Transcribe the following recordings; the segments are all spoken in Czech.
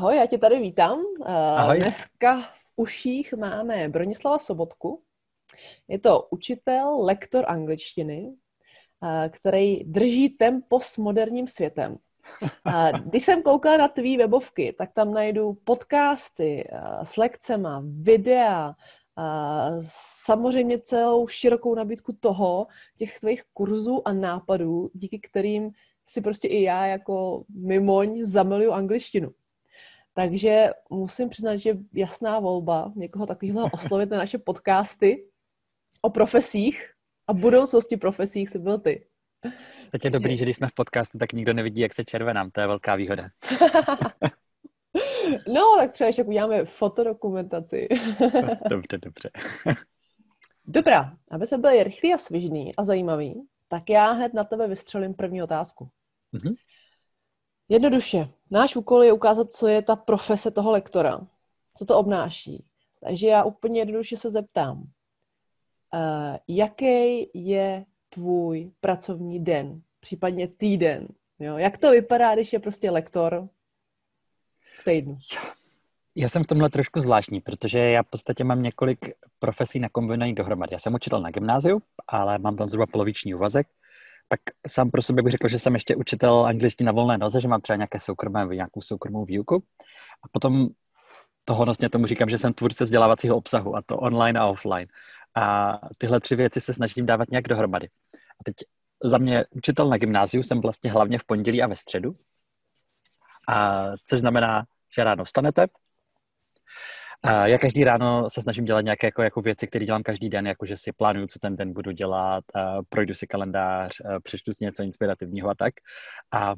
Ahoj, já tě tady vítám. Eh, Ahoj. Dneska v uších máme Bronislava Sobotku. Je to učitel, lektor angličtiny, eh, který drží tempo s moderním světem. Eh, Když jsem koukala na tvý webovky, tak tam najdu podcasty s lekcema, videa, samozřejmě celou širokou nabídku toho, těch tvých kurzů a nápadů, díky kterým si prostě i já jako mimoň zamiluju angličtinu. Takže musím přiznat, že jasná volba někoho takového oslovit na naše podcasty o profesích a budoucnosti profesích si byl ty. Teď je dobrý, že když jsme v podcastu, tak nikdo nevidí, jak se červenám. To je velká výhoda. no, tak třeba ještě uděláme fotodokumentaci. dobře, dobře. Dobrá, aby se byli rychlý a svižný a zajímavý, tak já hned na tebe vystřelím první otázku. Mm-hmm. Jednoduše, náš úkol je ukázat, co je ta profese toho lektora, co to obnáší. Takže já úplně jednoduše se zeptám, uh, jaký je tvůj pracovní den, případně týden? Jo? Jak to vypadá, když je prostě lektor v týdnu? Já jsem v tomhle trošku zvláštní, protože já v podstatě mám několik profesí nakombinovaných dohromady. Já jsem učitel na gymnáziu, ale mám tam zhruba poloviční úvazek tak sám pro sebe bych řekl, že jsem ještě učitel angličtiny na volné noze, že mám třeba nějaké soukromé, nějakou soukromou výuku. A potom to honosně tomu říkám, že jsem tvůrce vzdělávacího obsahu, a to online a offline. A tyhle tři věci se snažím dávat nějak dohromady. A teď za mě učitel na gymnáziu jsem vlastně hlavně v pondělí a ve středu. A což znamená, že ráno vstanete, a já každý ráno se snažím dělat nějaké jako, jako věci, které dělám každý den, jako že si plánuju, co ten den budu dělat, a projdu si kalendář, a přečtu si něco inspirativního a tak. A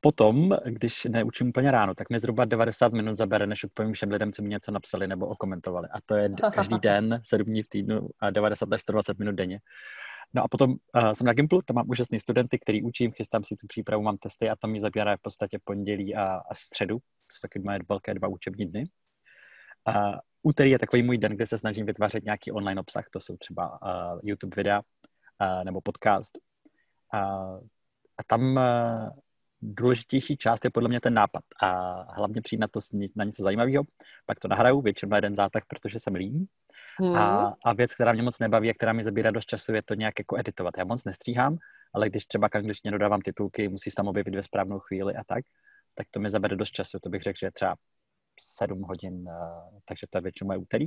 potom, když neučím úplně ráno, tak mi zhruba 90 minut zabere, než odpovím všem lidem, co mi něco napsali nebo okomentovali. A to je každý den, 7 dní v týdnu a 90 až 120 minut denně. No a potom uh, jsem na Gimplu, tam mám úžasný studenty, který učím, chystám si tu přípravu, mám testy a to mi zabírá v podstatě pondělí a, a středu, to jsou taky moje velké dva učební dny. Uh, úterý je takový můj den, kde se snažím vytvářet nějaký online obsah, to jsou třeba uh, YouTube videa uh, nebo podcast. Uh, a tam uh, důležitější část je podle mě ten nápad a hlavně přijít na to na něco zajímavého, pak to nahraju, většinou na jeden zátah, protože jsem lín. Hmm. A, a věc, která mě moc nebaví a která mi zabírá dost času, je to nějak jako editovat. Já moc nestříhám, ale když třeba k angličtině dodávám titulky, musí se tam objevit ve správnou chvíli a tak, tak to mi zabere dost času. To bych řekl, že je třeba 7 hodin, eh, takže to je většinou moje úterý.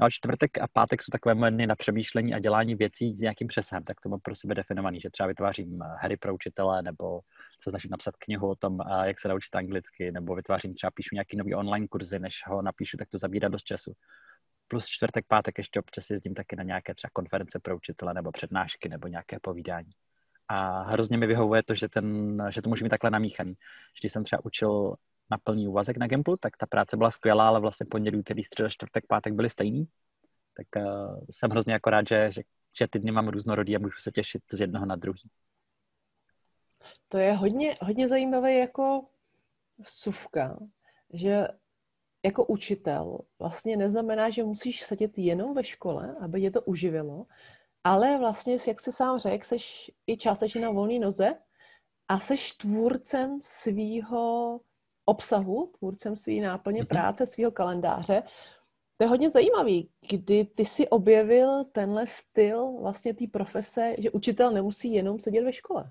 No a čtvrtek a pátek jsou takové moje dny na přemýšlení a dělání věcí s nějakým přesahem, tak to mám pro sebe definovaný, že třeba vytvářím eh, hry pro učitele, nebo se snažím napsat knihu o tom, eh, jak se naučit anglicky, nebo vytvářím třeba píšu nějaký nový online kurzy, než ho napíšu, tak to zabírá dost času. Plus čtvrtek, pátek ještě občas jezdím taky na nějaké třeba konference pro učitele, nebo přednášky, nebo nějaké povídání. A hrozně mi vyhovuje to, že, ten, že to může mít takhle namíchaný. Když jsem třeba učil na plný úvazek na Gimplu, tak ta práce byla skvělá, ale vlastně pondělí, úterý, středa, čtvrtek, pátek byly stejný. Tak uh, jsem hrozně jako rád, že, že, že ty dny mám různorodý a můžu se těšit z jednoho na druhý. To je hodně, hodně zajímavé jako suvka, že jako učitel vlastně neznamená, že musíš sedět jenom ve škole, aby tě to uživilo, ale vlastně, jak jsi sám řekl, jsi i částečně na volné noze a jsi tvůrcem svýho obsahu, tvůrcem svý náplně mm-hmm. práce, svého kalendáře. To je hodně zajímavý, kdy ty si objevil tenhle styl vlastně té profese, že učitel nemusí jenom sedět ve škole.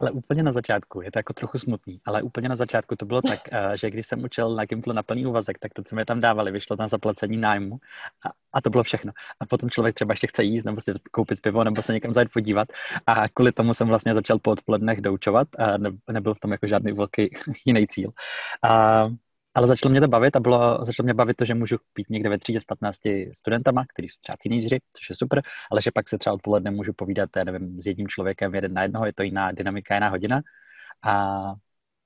Ale úplně na začátku, je to jako trochu smutný, ale úplně na začátku to bylo tak, eh, že když jsem učil na Gimplu na plný úvazek, tak to, co mi tam dávali, vyšlo na zaplacení nájmu a, a to bylo všechno. A potom člověk třeba ještě chce jíst, nebo si koupit pivo, nebo se někam zajít podívat. A kvůli tomu jsem vlastně začal po odpolednech doučovat a ne, nebyl v tom jako žádný velký jiný cíl. A ale začalo mě to bavit a bylo, začalo mě bavit to, že můžu být někde ve třídě s 15 studentama, kteří jsou třeba teenageři, což je super, ale že pak se třeba odpoledne můžu povídat, já nevím, s jedním člověkem jeden na jednoho, je to jiná dynamika, jiná hodina. A,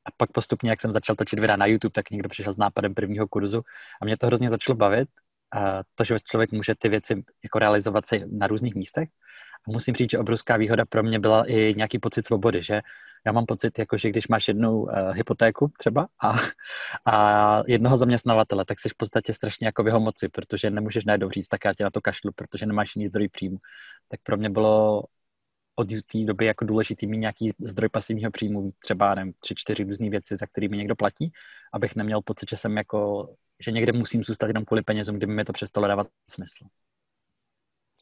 a pak postupně, jak jsem začal točit videa na YouTube, tak někdo přišel s nápadem prvního kurzu a mě to hrozně začalo bavit. A to, že člověk může ty věci jako realizovat se na různých místech. Musím říct, že obrovská výhoda pro mě byla i nějaký pocit svobody, že já mám pocit, jako, že když máš jednu uh, hypotéku třeba a, a jednoho zaměstnavatele, tak jsi v podstatě strašně jako v jeho moci, protože nemůžeš najednou říct, tak já tě na to kašlu, protože nemáš jiný zdroj příjmu. Tak pro mě bylo od té doby jako důležitý mít nějaký zdroj pasivního příjmu, třeba nevím, tři, čtyři různé věci, za kterými někdo platí, abych neměl pocit, že jsem jako, že někde musím zůstat jenom kvůli penězům, kdyby mi to přestalo dávat smysl.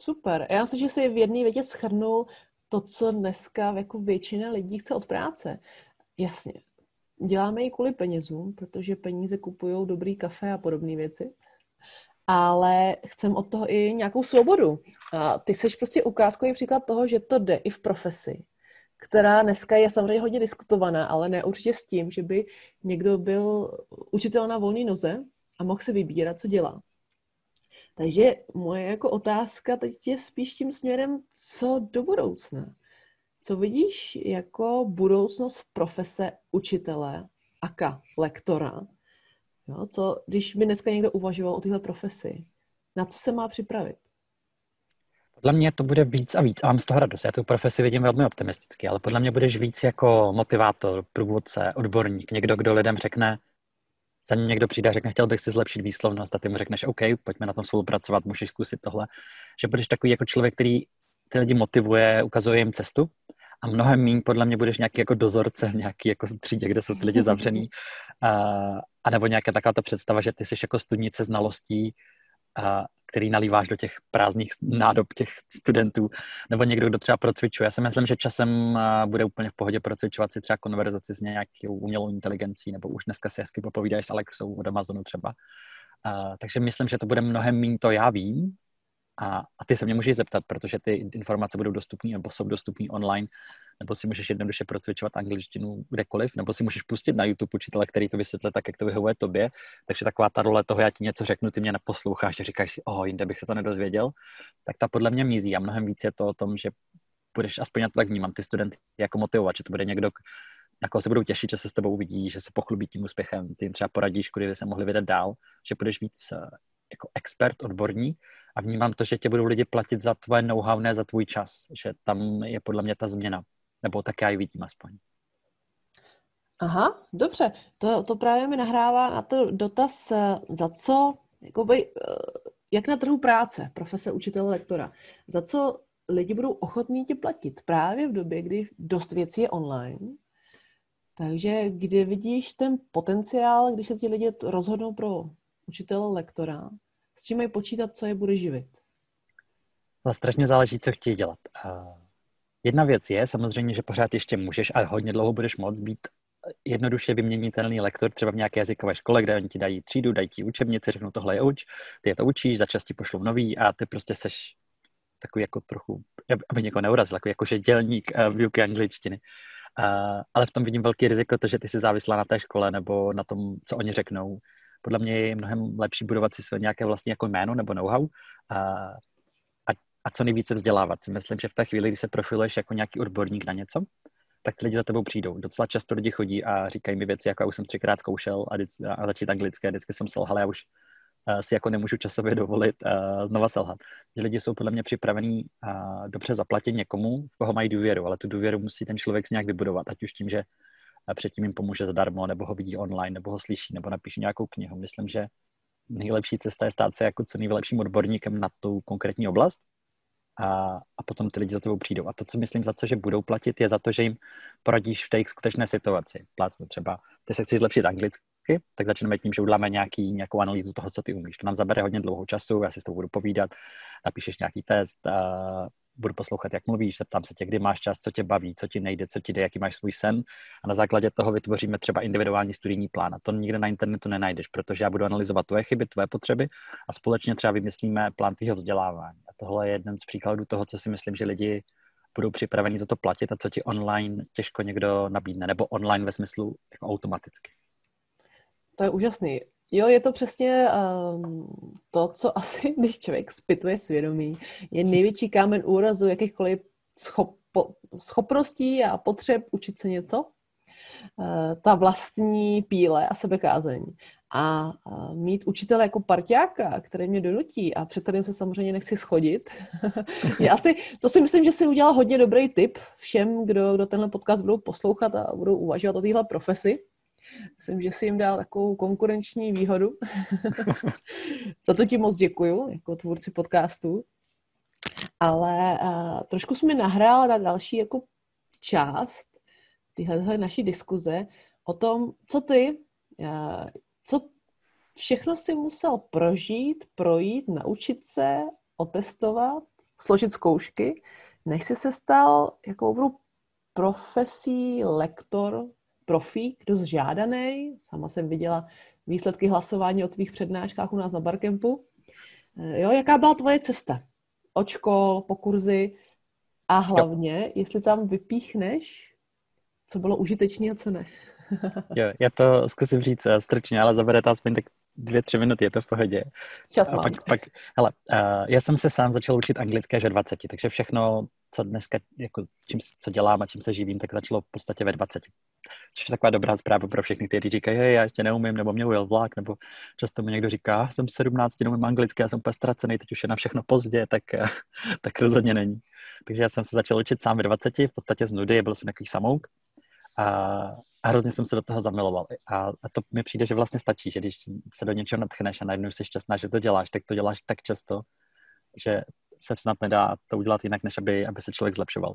Super. Já myslím, že si v jedné větě schrnul to, co dneska jako většina lidí chce od práce. Jasně, děláme ji kvůli penězům, protože peníze kupují dobrý kafe a podobné věci, ale chcem od toho i nějakou svobodu. A ty seš prostě ukázkový příklad toho, že to jde i v profesi, která dneska je samozřejmě hodně diskutovaná, ale ne určitě s tím, že by někdo byl učitel na volné noze a mohl si vybírat, co dělá. Takže moje jako otázka teď je spíš tím směrem, co do budoucna. Co vidíš jako budoucnost v profese učitele, aka lektora? Jo, co, když by dneska někdo uvažoval o téhle profesi, na co se má připravit? Podle mě to bude víc a víc a mám z toho radost. Já tu profesi vidím velmi optimisticky, ale podle mě budeš víc jako motivátor, průvodce, odborník, někdo, kdo lidem řekne, za někdo přijde a řekne, chtěl bych si zlepšit výslovnost a ty mu řekneš, OK, pojďme na tom spolupracovat, můžeš zkusit tohle. Že budeš takový jako člověk, který ty lidi motivuje, ukazuje jim cestu a mnohem méně podle mě budeš nějaký jako dozorce nějaký jako třídě, kde jsou ty lidi zavřený. A, a nebo nějaká taková ta představa, že ty jsi jako studnice znalostí, a, který nalíváš do těch prázdných nádob těch studentů, nebo někdo, kdo třeba procvičuje. Já si myslím, že časem bude úplně v pohodě procvičovat si třeba konverzaci s nějakou umělou inteligencí, nebo už dneska si hezky popovídáš s Alexou od Amazonu třeba. A, takže myslím, že to bude mnohem méně to já vím, a, a ty se mě můžeš zeptat, protože ty informace budou dostupné nebo jsou dostupné online, nebo si můžeš jednoduše procvičovat angličtinu kdekoliv, nebo si můžeš pustit na YouTube učitele, který to vysvětlí tak, jak to vyhovuje tobě. Takže taková ta role toho, já ti něco řeknu, ty mě neposloucháš říkáš si, oho, jinde bych se to nedozvěděl, tak ta podle mě mizí a mnohem víc je to o tom, že budeš, aspoň já to tak vnímám, ty studenty jako motivovat, že to bude někdo, na koho se budou těšit, že se s tebou uvidí, že se pochlubí tím úspěchem, ty jim třeba poradíš, kudy by se mohli vydat dál, že budeš víc eh, jako expert, odborník a vnímám to, že tě budou lidi platit za tvoje know-how, ne za tvůj čas, že tam je podle mě ta změna, nebo tak já ji vidím aspoň. Aha, dobře. To, to právě mi nahrává na to dotaz, eh, za co, jakoby, eh, jak na trhu práce, profese učitele, lektora, za co lidi budou ochotní tě platit právě v době, kdy dost věcí je online. Takže kdy vidíš ten potenciál, když se ti lidi rozhodnou pro učitele, lektora, s čím mají počítat, co je bude živit? To strašně záleží, co chtějí dělat. Jedna věc je samozřejmě, že pořád ještě můžeš a hodně dlouho budeš moct být jednoduše vyměnitelný lektor třeba v nějaké jazykové škole, kde oni ti dají třídu, dají ti učebnici, řeknou tohle je uč, ty je to učíš, za ti pošlou nový a ty prostě seš takový jako trochu, aby někoho neurazil, jako jakože dělník eh, výuky angličtiny. Uh, ale v tom vidím velký riziko to, že ty jsi závislá na té škole nebo na tom, co oni řeknou podle mě je mnohem lepší budovat si své nějaké vlastní jako jméno nebo know-how a, co nejvíce vzdělávat. Myslím, že v té chvíli, kdy se profiluješ jako nějaký odborník na něco, tak ty lidi za tebou přijdou. Docela často lidi chodí a říkají mi věci, jako já už jsem třikrát zkoušel a, vždycky, a začít anglické, vždycky jsem selhal, já už uh, si jako nemůžu časově dovolit uh, znova selhat. Ty lidi jsou podle mě připravení uh, dobře zaplatit někomu, v koho mají důvěru, ale tu důvěru musí ten člověk si nějak vybudovat, ať už tím, že předtím jim pomůže zadarmo, nebo ho vidí online, nebo ho slyší, nebo napíše nějakou knihu. Myslím, že nejlepší cesta je stát se jako co nejlepším odborníkem na tu konkrétní oblast a, a potom ty lidi za tebou přijdou. A to, co myslím za co, že budou platit, je za to, že jim poradíš v té skutečné situaci. Plácnu třeba, ty se chceš zlepšit anglicky, tak začneme tím, že uděláme nějaký, nějakou analýzu toho, co ty umíš. To nám zabere hodně dlouho času, já si s tou budu povídat, napíšeš nějaký test, budu poslouchat, jak mluvíš, zeptám se tě, kdy máš čas, co tě baví, co ti nejde, co ti jde, jaký máš svůj sen a na základě toho vytvoříme třeba individuální studijní plán. A to nikde na internetu nenajdeš, protože já budu analyzovat tvoje chyby, tvoje potřeby a společně třeba vymyslíme plán tvého vzdělávání. A tohle je jeden z příkladů toho, co si myslím, že lidi budou připraveni za to platit a co ti online těžko někdo nabídne, nebo online ve smyslu jako automaticky. To je úžasný. Jo, je to přesně um, to, co asi, když člověk spituje svědomí, je největší kámen úrazu jakýchkoliv schopo, schopností a potřeb učit se něco. Uh, ta vlastní píle a sebekázeň. A uh, mít učitele jako parťáka, který mě donutí a před kterým se samozřejmě nechci schodit. Já si, to si myslím, že si udělal hodně dobrý tip všem, kdo, kdo tenhle podcast budou poslouchat a budou uvažovat o téhle profesi Myslím, že si jim dal takovou konkurenční výhodu. Za to ti moc děkuju, jako tvůrci podcastu. ale uh, trošku jsme nahrál na další jako část tyhle naší diskuze o tom, co ty, uh, co všechno si musel prožít, projít, naučit se, otestovat, složit zkoušky, než jsi se stal jako opravdu profesí lektor, profík, dost žádaný. Sama jsem viděla výsledky hlasování o tvých přednáškách u nás na Barkempu. Eh, jo, jaká byla tvoje cesta? Od škol, po kurzy a hlavně, jo. jestli tam vypíchneš, co bylo užitečné a co ne. jo, já to zkusím říct uh, stručně, ale zabere to aspoň tak dvě, tři minuty, je to v pohodě. Čas mám. Pak, pak, hele, uh, já jsem se sám začal učit anglické až ve 20, takže všechno, co dneska, jako, čím, co dělám a čím se živím, tak začalo v podstatě ve 20. Což je taková dobrá zpráva pro všechny, kteří říkají, hej, já ještě neumím, nebo mě ujel vlak, nebo často mi někdo říká, jsem 17, neumím anglicky, já jsem úplně ztracený, teď už je na všechno pozdě, tak, tak rozhodně není. Takže já jsem se začal učit sám ve 20, v podstatě z nudy, byl jsem takový samouk. A a hrozně jsem se do toho zamiloval. A, a to mi přijde, že vlastně stačí, že když se do něčeho natchneš a najednou jsi šťastná, že to děláš, tak to děláš tak často, že se snad nedá to udělat jinak, než aby, aby se člověk zlepšoval.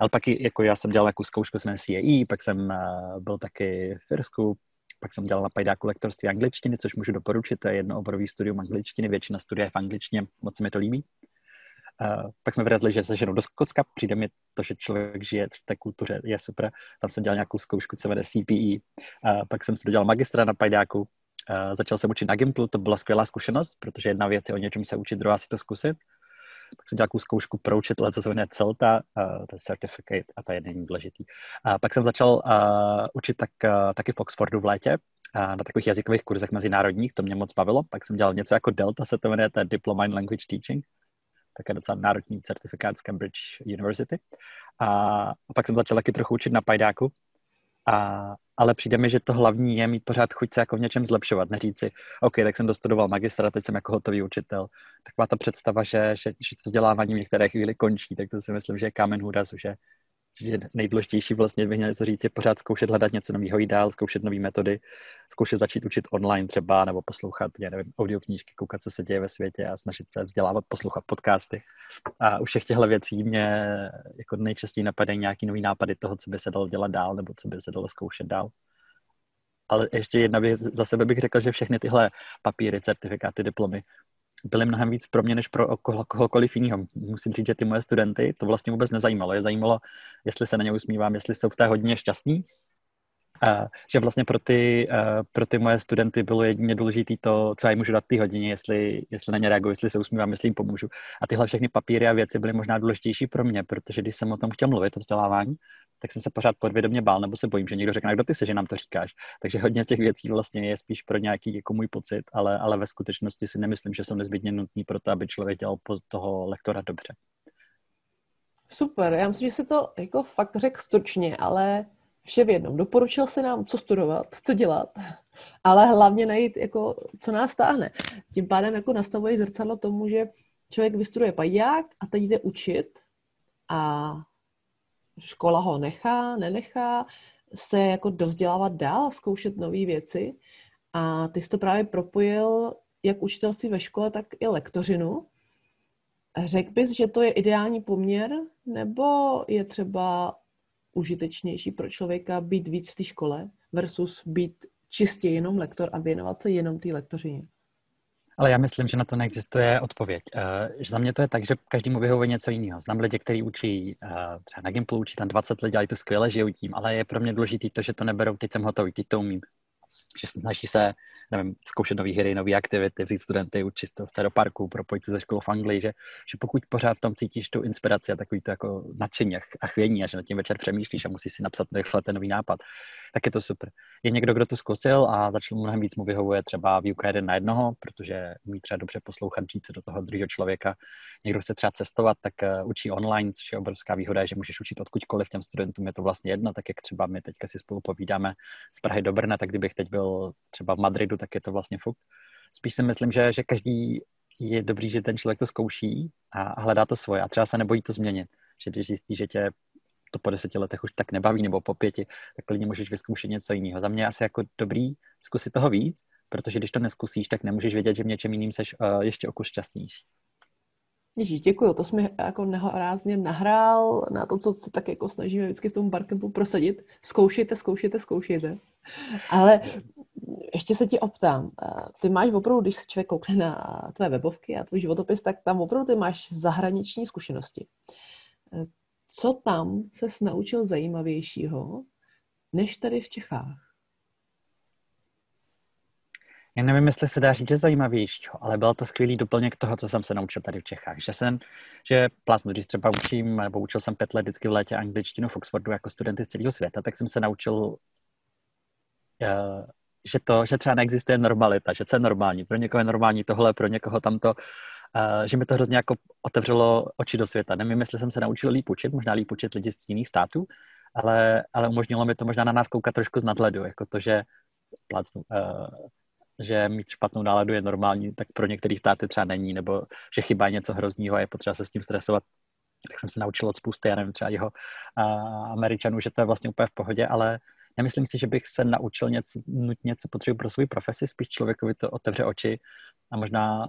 Ale pak jako já jsem dělal nějakou zkoušku s CAE, pak jsem uh, byl taky v Irsku, pak jsem dělal na pajdáku lektorství angličtiny, což můžu doporučit, to je jednooborový studium angličtiny, většina studie je v angličtině, moc se mi to líbí. Uh, pak jsme vyrazili, že se ženou do Skotska. Přijde mi to, že člověk žije v té kultuře, je super. Tam jsem dělal nějakou zkoušku, co jmenuje CPE. Uh, pak jsem si dodělal magistra na Pajdáku. Uh, začal jsem učit na Gimplu, to byla skvělá zkušenost, protože jedna věc je o něčem se učit, druhá si to zkusit. Pak jsem dělal zkoušku pro učitele, co se jmenuje CELTA, uh, to je certificate a to je není důležitý. Uh, pak jsem začal uh, učit tak, uh, taky v Oxfordu v létě, na takových jazykových kurzech mezinárodních, to mě moc bavilo. Pak jsem dělal něco jako Delta, se to jmenuje, to je Diploma in Language Teaching také docela národní certifikát z Cambridge University. A, a pak jsem začal taky trochu učit na Pajdáku. A, ale přijde mi, že to hlavní je mít pořád chuť se jako v něčem zlepšovat, neříct si, OK, tak jsem dostudoval magistra, teď jsem jako hotový učitel. Taková ta představa, že, že, že to vzdělávání v některé chvíli končí, tak to si myslím, že je kámen hůrazu, že že nejdůležitější vlastně bych něco říct, je pořád zkoušet hledat něco nového i dál, zkoušet nové metody, zkoušet začít učit online třeba, nebo poslouchat, já nevím, audioknížky, koukat, co se děje ve světě a snažit se vzdělávat, poslouchat podcasty. A u všech těchto věcí mě jako nejčastěji napadají nějaký nový nápady toho, co by se dalo dělat dál, nebo co by se dalo zkoušet dál. Ale ještě jedna věc, za sebe bych řekl, že všechny tyhle papíry, certifikáty, diplomy byly mnohem víc pro mě, než pro koho, kohokoliv jiného. Musím říct, že ty moje studenty to vlastně vůbec nezajímalo. Je zajímalo, jestli se na ně usmívám, jestli jsou v té hodině šťastní, Uh, že vlastně pro ty, uh, pro ty moje studenty bylo jedině důležité to, co já jim můžu dát ty hodině, jestli, jestli na ně reaguju, jestli se usmívám, jestli jim pomůžu. A tyhle všechny papíry a věci byly možná důležitější pro mě, protože když jsem o tom chtěl mluvit, o vzdělávání, tak jsem se pořád podvědomě bál, nebo se bojím, že někdo řekne, kdo ty se, že nám to říkáš. Takže hodně z těch věcí vlastně je spíš pro nějaký jako můj pocit, ale, ale ve skutečnosti si nemyslím, že jsou nezbytně nutný pro to, aby člověk dělal po toho lektora dobře. Super, já myslím, že se to jako fakt řekl stručně, ale vše v jednom. Doporučil se nám, co studovat, co dělat, ale hlavně najít, jako, co nás stáhne. Tím pádem jako nastavuje zrcadlo tomu, že člověk vystuduje paják a teď jde učit a škola ho nechá, nenechá se jako dozdělávat dál, zkoušet nové věci. A ty jsi to právě propojil jak učitelství ve škole, tak i lektořinu. Řekl bys, že to je ideální poměr, nebo je třeba užitečnější pro člověka být víc v té škole versus být čistě jenom lektor a věnovat se jenom té lektořině? Ale já myslím, že na to neexistuje odpověď. Uh, za mě to je tak, že každému vyhovuje něco jiného. Znám lidi, kteří učí uh, třeba na Gimplu, učí tam 20 let, dělají to skvěle, žijou tím, ale je pro mě důležité to, že to neberou, teď jsem hotový, teď to umím. Že snaží se nevím, zkoušet nové hry, nové aktivity, vzít studenty, učit to do parku, propojit se ze školou v Anglii, že, že pokud pořád v tom cítíš tu inspiraci a takový to jako nadšení a chvění a že na tím večer přemýšlíš a musíš si napsat rychle ten nový nápad, tak je to super. Je někdo, kdo to zkusil a začal mnohem víc mu vyhovuje třeba výuka jeden na jednoho, protože umí třeba dobře poslouchat, žít se do toho druhého člověka. Někdo chce třeba cestovat, tak uh, učí online, což je obrovská výhoda, že můžeš učit odkudkoliv těm studentům, je to vlastně jedno, tak jak třeba my teďka si spolu povídáme z Prahy do Brna, tak kdybych teď byl třeba v Madridu, tak je to vlastně fuk. Spíš si myslím, že, že každý je dobrý, že ten člověk to zkouší a hledá to svoje a třeba se nebojí to změnit. Že když zjistí, že tě to po deseti letech už tak nebaví nebo po pěti, tak klidně můžeš vyzkoušet něco jiného. Za mě asi jako dobrý zkusit toho víc, protože když to neskusíš, tak nemůžeš vědět, že v něčem jiným seš uh, ještě o kus šťastnější. Ježíš, děkuju, to jsme jako nehorázně nahrál na to, co se tak jako snažíme vždycky v tom barkempu prosadit. Zkoušejte, zkoušejte, zkoušejte. Ale ještě se ti optám, ty máš opravdu, když se člověk koukne na tvé webovky a tvůj životopis, tak tam opravdu ty máš zahraniční zkušenosti. Co tam se naučil zajímavějšího, než tady v Čechách? Já nevím, jestli se dá říct, že zajímavějšího, ale byl to skvělý doplněk toho, co jsem se naučil tady v Čechách. Že jsem, že plásnu, když třeba učím, nebo učil jsem pět let vždycky v létě angličtinu v Oxfordu jako studenty z celého světa, tak jsem se naučil Eh, že to, že třeba neexistuje normalita, že co je normální. Pro někoho je normální tohle, pro někoho tamto, uh, že mi to hrozně jako otevřelo oči do světa. Nevím, jestli jsem se naučil líp učit, možná líp učit lidi z jiných států, ale, ale umožnilo mi to možná na nás koukat trošku z nadhledu, jako to, že plácnu, uh, že mít špatnou náladu je normální, tak pro některé státy třeba není, nebo že chyba je něco hroznýho a je potřeba se s tím stresovat. Tak jsem se naučil od spousty, já nevím, třeba jeho uh, Američanů, že to je vlastně úplně v pohodě, ale Nemyslím si, že bych se naučil něco nutně, co potřebuji pro svou profesi, spíš člověkovi to otevře oči a možná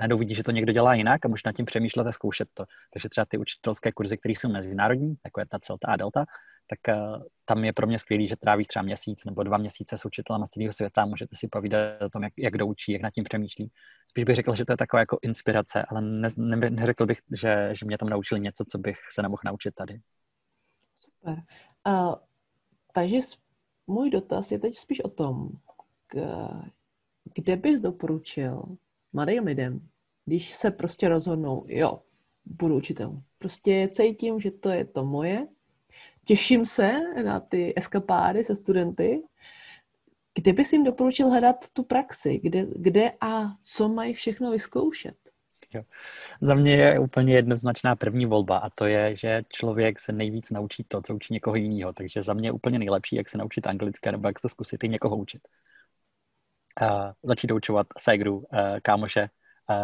najednou vidí, že to někdo dělá jinak a možná tím přemýšlet a zkoušet to. Takže třeba ty učitelské kurzy, které jsou mezinárodní, jako je ta Celta a Delta, tak uh, tam je pro mě skvělý, že trávíš třeba měsíc nebo dva měsíce s učitelem z celého světa, můžete si povídat o tom, jak, jak kdo učí, jak nad tím přemýšlí. Spíš bych řekl, že to je taková jako inspirace, ale ne, ne, neřekl bych, že, že mě tam naučili něco, co bych se nemohl naučit tady. Super. Uh, takže můj dotaz je teď spíš o tom, kde bys doporučil mladým lidem, když se prostě rozhodnou, jo, budu učitel. Prostě cítím, že to je to moje. Těším se na ty eskapády se studenty. Kde bys jim doporučil hledat tu praxi? Kde, kde a co mají všechno vyzkoušet? Jo. Za mě je úplně jednoznačná první volba a to je, že člověk se nejvíc naučí to, co učí někoho jiného. Takže za mě je úplně nejlepší, jak se naučit anglicky nebo jak se zkusit i někoho učit. Uh, začít učovat ségru, uh, kámoše,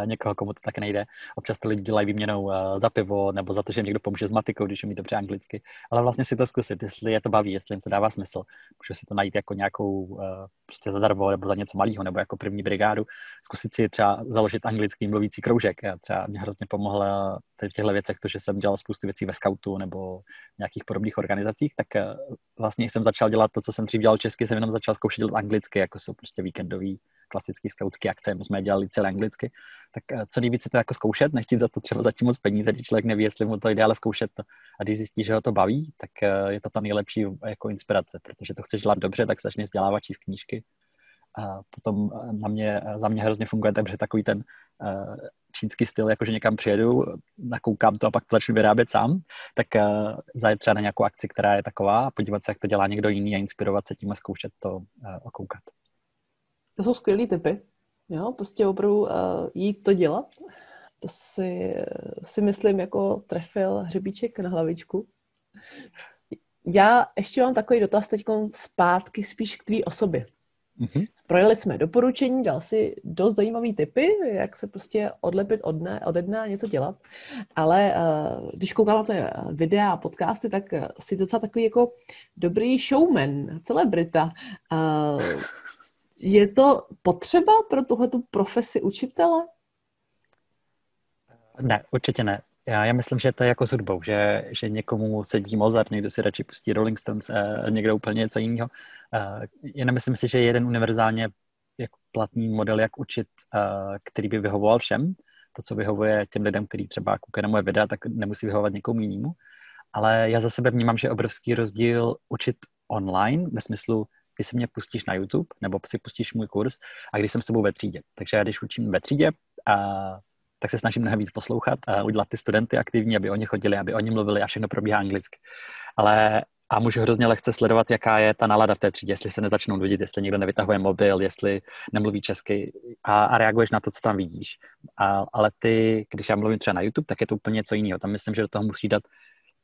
někoho, komu to tak nejde. Občas to lidi dělají výměnou uh, za pivo nebo za to, že někdo pomůže s matikou, když umí dobře anglicky. Ale vlastně si to zkusit, jestli je to baví, jestli jim to dává smysl. Může si to najít jako nějakou uh, prostě zadarmo nebo za něco malého nebo jako první brigádu. Zkusit si třeba založit anglický mluvící kroužek. Já třeba mě hrozně pomohla v těchto věcech to, že jsem dělal spoustu věcí ve scoutu nebo nějakých podobných organizacích, tak vlastně jsem začal dělat to, co jsem dřív dělal česky, jsem jenom začal zkoušet dělat anglicky, jako jsou prostě víkendový klasický skautský akce, my jsme je dělali celé anglicky, tak eh, co nejvíce to jako zkoušet, nechtít za to třeba zatím moc peníze, když člověk neví, jestli mu to jde, ale zkoušet to. A když zjistí, že ho to baví, tak eh, je to ta nejlepší jako inspirace, protože to chceš dělat dobře, tak začneš vzdělávat číst knížky. A potom eh, na mě, za mě hrozně funguje tak, že takový ten čínský styl, jakože někam přijedu, nakoukám to a pak to začnu vyrábět sám, tak zajet třeba na nějakou akci, která je taková, podívat se, jak to dělá někdo jiný a inspirovat se tím a zkoušet to uh, okoukat. To jsou skvělé typy. Jo, prostě opravdu uh, jít to dělat. To si, si myslím jako trefil hřebíček na hlavičku. Já ještě mám takový dotaz teď zpátky spíš k tvý osobě. Mm-hmm. Projeli jsme doporučení, dal si dost zajímavý typy, jak se prostě odlepit od dne, ode dne a něco dělat. Ale uh, když koukám na tvoje videa a podcasty, tak jsi docela takový jako dobrý showman, celebrita. Uh, je to potřeba pro tuhle profesi učitele? Ne, určitě ne. Já, já myslím, že to je jako s hudbou, že, že někomu sedí Mozart, někdo si radši pustí Rolling Stones, eh, někdo úplně něco jiného. Eh, já nemyslím si, že je jeden univerzálně jako platný model, jak učit, eh, který by vyhovoval všem. To, co vyhovuje těm lidem, kteří třeba koukají na moje videa, tak nemusí vyhovovat někomu jinému. Ale já za sebe vnímám, že je obrovský rozdíl učit online, ve smyslu, ty si mě pustíš na YouTube, nebo si pustíš můj kurz, a když jsem s tebou ve třídě. Takže já když učím ve třídě, a, tak se snažím mnohem víc poslouchat a udělat ty studenty aktivní, aby oni chodili, aby oni mluvili a všechno probíhá anglicky. Ale a můžu hrozně lehce sledovat, jaká je ta nálada v té třídě, jestli se nezačnou nudit, jestli někdo nevytahuje mobil, jestli nemluví česky a, a reaguješ na to, co tam vidíš. A, ale ty, když já mluvím třeba na YouTube, tak je to úplně něco jiného. Tam myslím, že do toho musí dát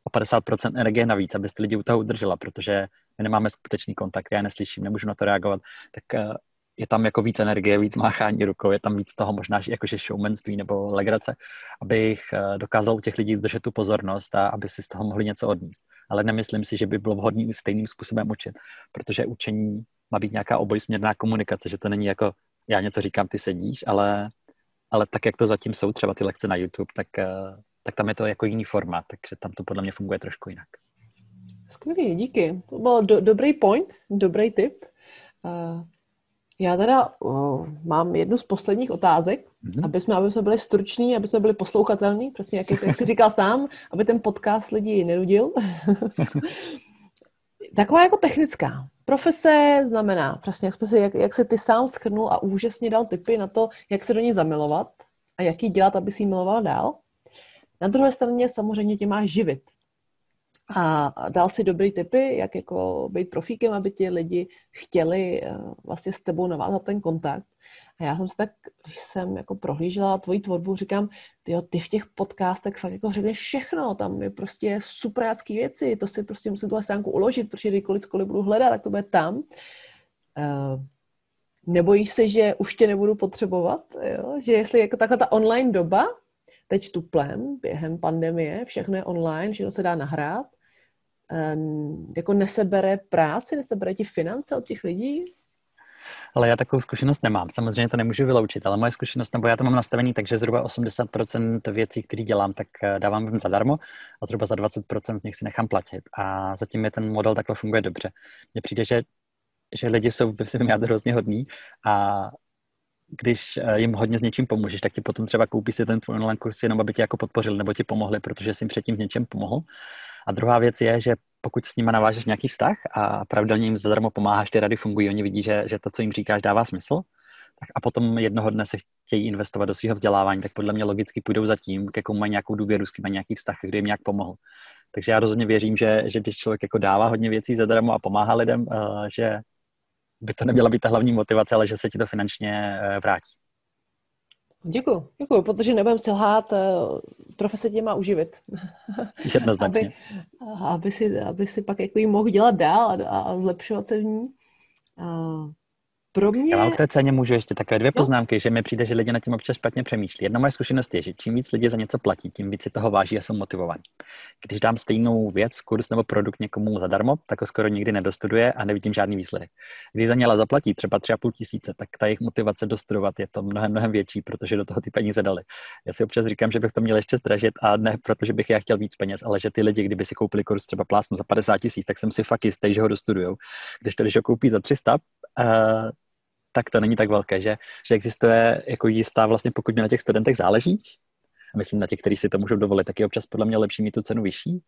o 50% energie navíc, abyste lidi u toho udržela, protože my nemáme skutečný kontakt, já neslyším, nemůžu na to reagovat, tak eh, je tam jako víc energie, víc máchání rukou, je tam víc toho možná jakože showmanství nebo legrace, abych eh, dokázal u těch lidí držet tu pozornost a aby si z toho mohli něco odníst. Ale nemyslím si, že by bylo vhodný stejným způsobem učit, protože učení má být nějaká obojsměrná komunikace, že to není jako já něco říkám, ty sedíš, ale ale tak, jak to zatím jsou, třeba ty lekce na YouTube, tak, eh, tak tam je to jako jiný formát, takže tam to podle mě funguje trošku jinak. Skvělý, díky. To byl do, dobrý point, dobrý tip. Uh, já teda uh, mám jednu z posledních otázek, mm-hmm. aby, jsme, aby jsme byli struční, aby jsme byli poslouchatelní, přesně jak, jak jsi říkal sám, aby ten podcast lidi nenudil. Taková jako technická. Profese znamená, přesně jak, si, jak, jak se ty sám schrnul a úžasně dal tipy na to, jak se do ní zamilovat a jak ji dělat, aby si ji miloval dál. Na druhé straně samozřejmě tě máš živit. A dal si dobrý tipy, jak jako být profíkem, aby ti lidi chtěli eh, vlastně s tebou navázat ten kontakt. A já jsem si tak, když jsem jako prohlížela tvoji tvorbu, říkám, tyjo, ty v těch podcastech fakt jako řekneš všechno, tam je prostě superácký věci, to si prostě musím tuhle stránku uložit, protože kdykoliv cokoliv budu hledat, tak to bude tam. Uh, nebojíš se, že už tě nebudu potřebovat, jo? že jestli jako takhle ta online doba, teď tuplem, během pandemie, všechno je online, všechno se dá nahrát, um, jako nesebere práci, nesebere ti finance od těch lidí? Ale já takovou zkušenost nemám. Samozřejmě to nemůžu vyloučit, ale moje zkušenost, nebo já to mám nastavený tak, že zhruba 80% věcí, které dělám, tak eh, dávám zadarmo a zhruba za 20% z nich si nechám platit. A zatím je ten model takhle funguje dobře. Mně přijde, že, že lidi jsou ve svém jádru hrozně hodní a když eh, jim hodně s něčím pomůžeš, tak ti potom třeba koupí si ten tvůj online kurz jenom, aby ti jako podpořili nebo ti pomohli, protože jsi jim předtím v něčem pomohl. A druhá věc je, že pokud s nimi navážeš nějaký vztah a pravidelně jim zadarmo pomáháš, ty rady fungují, oni vidí, že, že to, co jim říkáš, dává smysl, tak a potom jednoho dne se chtějí investovat do svého vzdělávání, tak podle mě logicky půjdou za tím, ke komu mají nějakou důvěru, s kým mají nějaký vztah, kdy jim nějak pomohl. Takže já rozhodně věřím, že, že když člověk jako dává hodně věcí zadarmo a pomáhá lidem, uh, že by to neměla být ta hlavní motivace, ale že se ti to finančně uh, vrátí. Děkuji, děkuji, protože nebudem si lhát, eh, profese tě má uživit. Jednoznačně. aby, aby, si, aby si pak jako mohl dělat dál a, a zlepšovat se v ní. Pro mě... Já mám k té ceně můžu ještě takové dvě poznámky, že mi přijde, že lidi na tím občas špatně přemýšlí. Jedna moje zkušenost je, že čím víc lidi za něco platí, tím víc si toho váží a jsou motivovaní. Když dám stejnou věc, kurz nebo produkt někomu zadarmo, tak ho skoro nikdy nedostuduje a nevidím žádný výsledek. Když za ně ale zaplatí třeba tři a půl tisíce, tak ta jejich motivace dostudovat je to mnohem, mnohem větší, protože do toho ty peníze dali. Já si občas říkám, že bych to měl ještě zdražit a ne protože bych já chtěl víc peněz, ale že ty lidi, kdyby si koupili kurz třeba plásnu za 50 tisíc, tak jsem si fakt jistý, že ho dostudujou. Když to, když ho koupí za 300, uh, tak to není tak velké, že, že existuje jako jistá vlastně, pokud mi na těch studentech záleží, a myslím na těch, kteří si to můžou dovolit, tak je občas podle mě lepší mít tu cenu vyšší,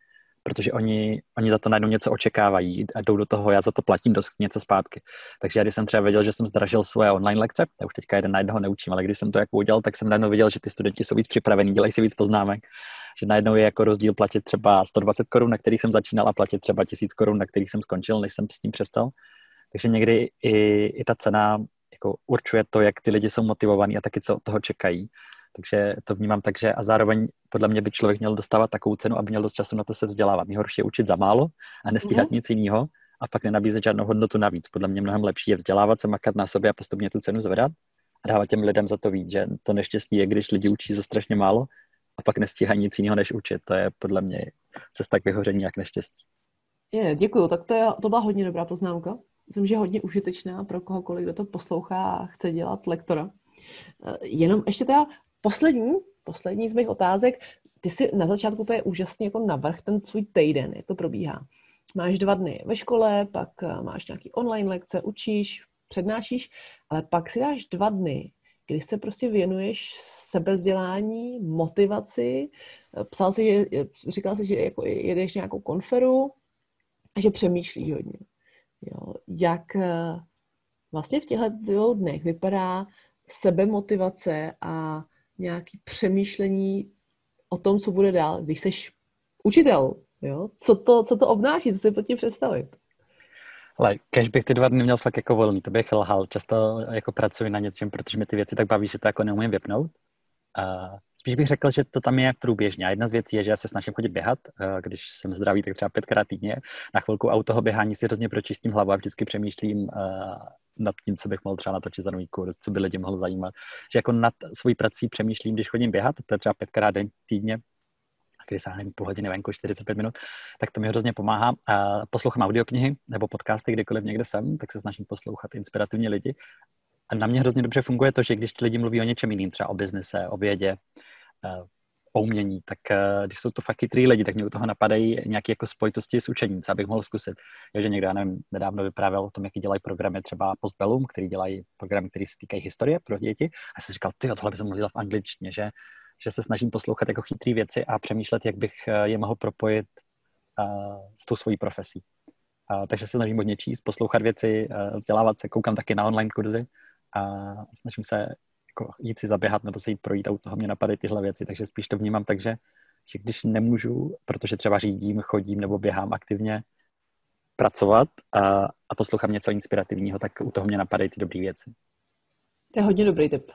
protože oni, oni za to najednou něco očekávají a jdou do toho, já za to platím dost něco zpátky. Takže já když jsem třeba věděl, že jsem zdražil svoje online lekce, já už teďka jeden na jednoho neučím, ale když jsem to jako udělal, tak jsem najednou viděl, že ty studenti jsou víc připravení, dělají si víc poznámek, že najednou je jako rozdíl platit třeba 120 korun, na kterých jsem začínal a platit třeba 1000 korun, na kterých jsem skončil, než jsem s tím přestal. Takže někdy i, i ta cena jako určuje to, jak ty lidi jsou motivovaní a taky co od toho čekají. Takže to vnímám tak, že a zároveň podle mě by člověk měl dostávat takovou cenu, aby měl dost času na to se vzdělávat. Nejhorší je učit za málo a nestíhat mm-hmm. nic jiného a pak nenabízet žádnou hodnotu navíc. Podle mě mnohem lepší je vzdělávat se, makat na sobě a postupně tu cenu zvedat a dávat těm lidem za to víc, že to neštěstí je, když lidi učí za strašně málo a pak nestíhají nic jiného, než učit. To je podle mě cesta k vyhoření jak neštěstí. Je, děkuju. Tak to, je, to byla hodně dobrá poznámka myslím, že hodně užitečná pro kohokoliv, kdo to poslouchá a chce dělat lektora. Eh, jenom ještě teda poslední, poslední z mých otázek. Ty si na začátku úplně úžasně jako navrh ten svůj týden, jak to probíhá. Máš dva dny ve škole, pak eh, máš nějaký online lekce, učíš, přednášíš, ale pak si dáš dva dny, kdy se prostě věnuješ sebevzdělání, motivaci. Eh, psal si, že, říkal si, že jako jedeš nějakou konferu a že přemýšlíš hodně. Jo, jak eh, vlastně v těchto dvou dnech vypadá sebemotivace a nějaký přemýšlení o tom, co bude dál, když jsi učitel, jo? Co, to, co to obnáší, co si pod tím představit? Ale kež bych ty dva dny měl fakt jako volný, to bych lhal. Často jako pracuji na něčem, protože mi ty věci tak baví, že to jako neumím vypnout. Uh, spíš bych řekl, že to tam je průběžně. A jedna z věcí je, že já se snažím chodit běhat. Uh, když jsem zdravý, tak třeba pětkrát týdně. Na chvilku auto toho běhání si hrozně pročistím hlavu a vždycky přemýšlím uh, nad tím, co bych mohl třeba natočit za nový kurz, co by lidi mohlo zajímat. Že jako nad svojí prací přemýšlím, když chodím běhat, to je třeba pětkrát den týdně, kdy sáhnem půl hodiny venku, 45 minut, tak to mi hrozně pomáhá. A poslouchám audioknihy nebo podcasty, kdykoliv někde jsem, tak se snažím poslouchat inspirativně lidi na mě hrozně dobře funguje to, že když ti lidi mluví o něčem jiným, třeba o biznise, o vědě, uh, o umění, tak uh, když jsou to fakt chytrý lidi, tak mě u toho napadají nějaké jako spojitosti s učením, co abych mohl zkusit. Je, že někdo, já nevím, nedávno vyprávěl o tom, jaký dělají programy třeba Postbellum, který dělají programy, které se týkají historie pro děti. A jsem říkal, ty, tohle bych mohl dělat v angličtině, že, že se snažím poslouchat jako chytrý věci a přemýšlet, jak bych je mohl propojit uh, s tou svojí profesí. Uh, takže se snažím hodně číst, poslouchat věci, uh, vzdělávat se, koukám taky na online kurzy a snažím se jako jít si zaběhat nebo se jít projít a u toho mě napadají tyhle věci, takže spíš to vnímám tak, že, že když nemůžu, protože třeba řídím, chodím nebo běhám aktivně pracovat a, a poslouchám něco inspirativního, tak u toho mě napadají ty dobré věci. To je hodně dobrý tip.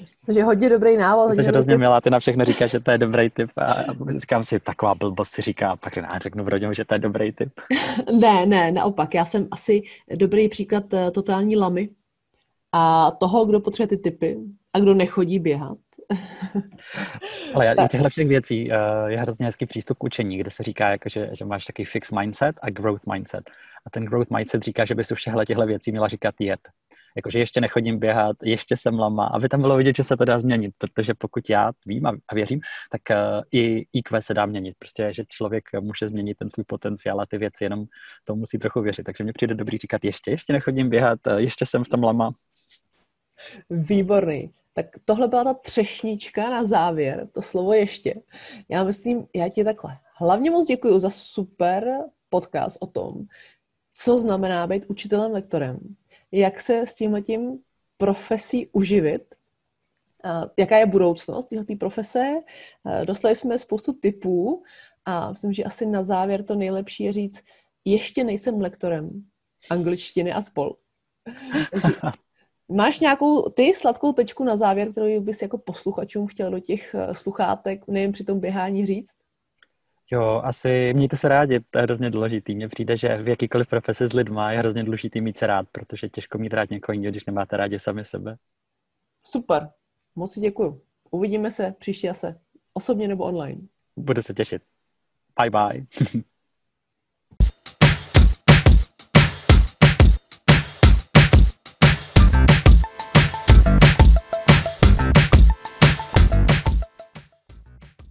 Myslím, že hodně dobrý návod. Protože hrozně milá, ty na všechno říká, že to je dobrý tip a říkám si, taková blbost si říká, pak já řeknu v rodině, že to je dobrý tip. ne, ne, naopak, já jsem asi dobrý příklad eh, totální lamy a toho, kdo potřebuje ty typy a kdo nechodí běhat. Ale já, těchto všech věcí uh, je hrozně hezký přístup k učení, kde se říká, jako, že, že máš takový fix mindset a growth mindset. A ten growth mindset říká, že bys u všech těchto věcí měla říkat jet jakože ještě nechodím běhat, ještě jsem lama, aby tam bylo vidět, že se to dá změnit, protože pokud já vím a věřím, tak uh, i IQ se dá měnit. Prostě, že člověk může změnit ten svůj potenciál a ty věci, jenom to musí trochu věřit. Takže mě přijde dobrý říkat, ještě, ještě nechodím běhat, uh, ještě jsem v tom lama. Výborný. Tak tohle byla ta třešnička na závěr, to slovo ještě. Já myslím, já ti takhle. Hlavně moc děkuji za super podcast o tom, co znamená být učitelem, lektorem jak se s tímhletím profesí uživit, jaká je budoucnost této profese. Dostali jsme spoustu typů a myslím, že asi na závěr to nejlepší je říct, ještě nejsem lektorem angličtiny a spol. Máš nějakou ty sladkou tečku na závěr, kterou bys jako posluchačům chtěl do těch eh, sluchátek, nevím, při tom běhání říct? Jo, asi mějte se rádi, to je hrozně důležitý. Mně přijde, že v jakýkoliv profesi s lidma je hrozně důležitý mít se rád, protože těžko mít rád někoho jiného, když nemáte rádi sami sebe. Super, moc si děkuju. Uvidíme se příště zase, osobně nebo online. Budu se těšit. Bye bye.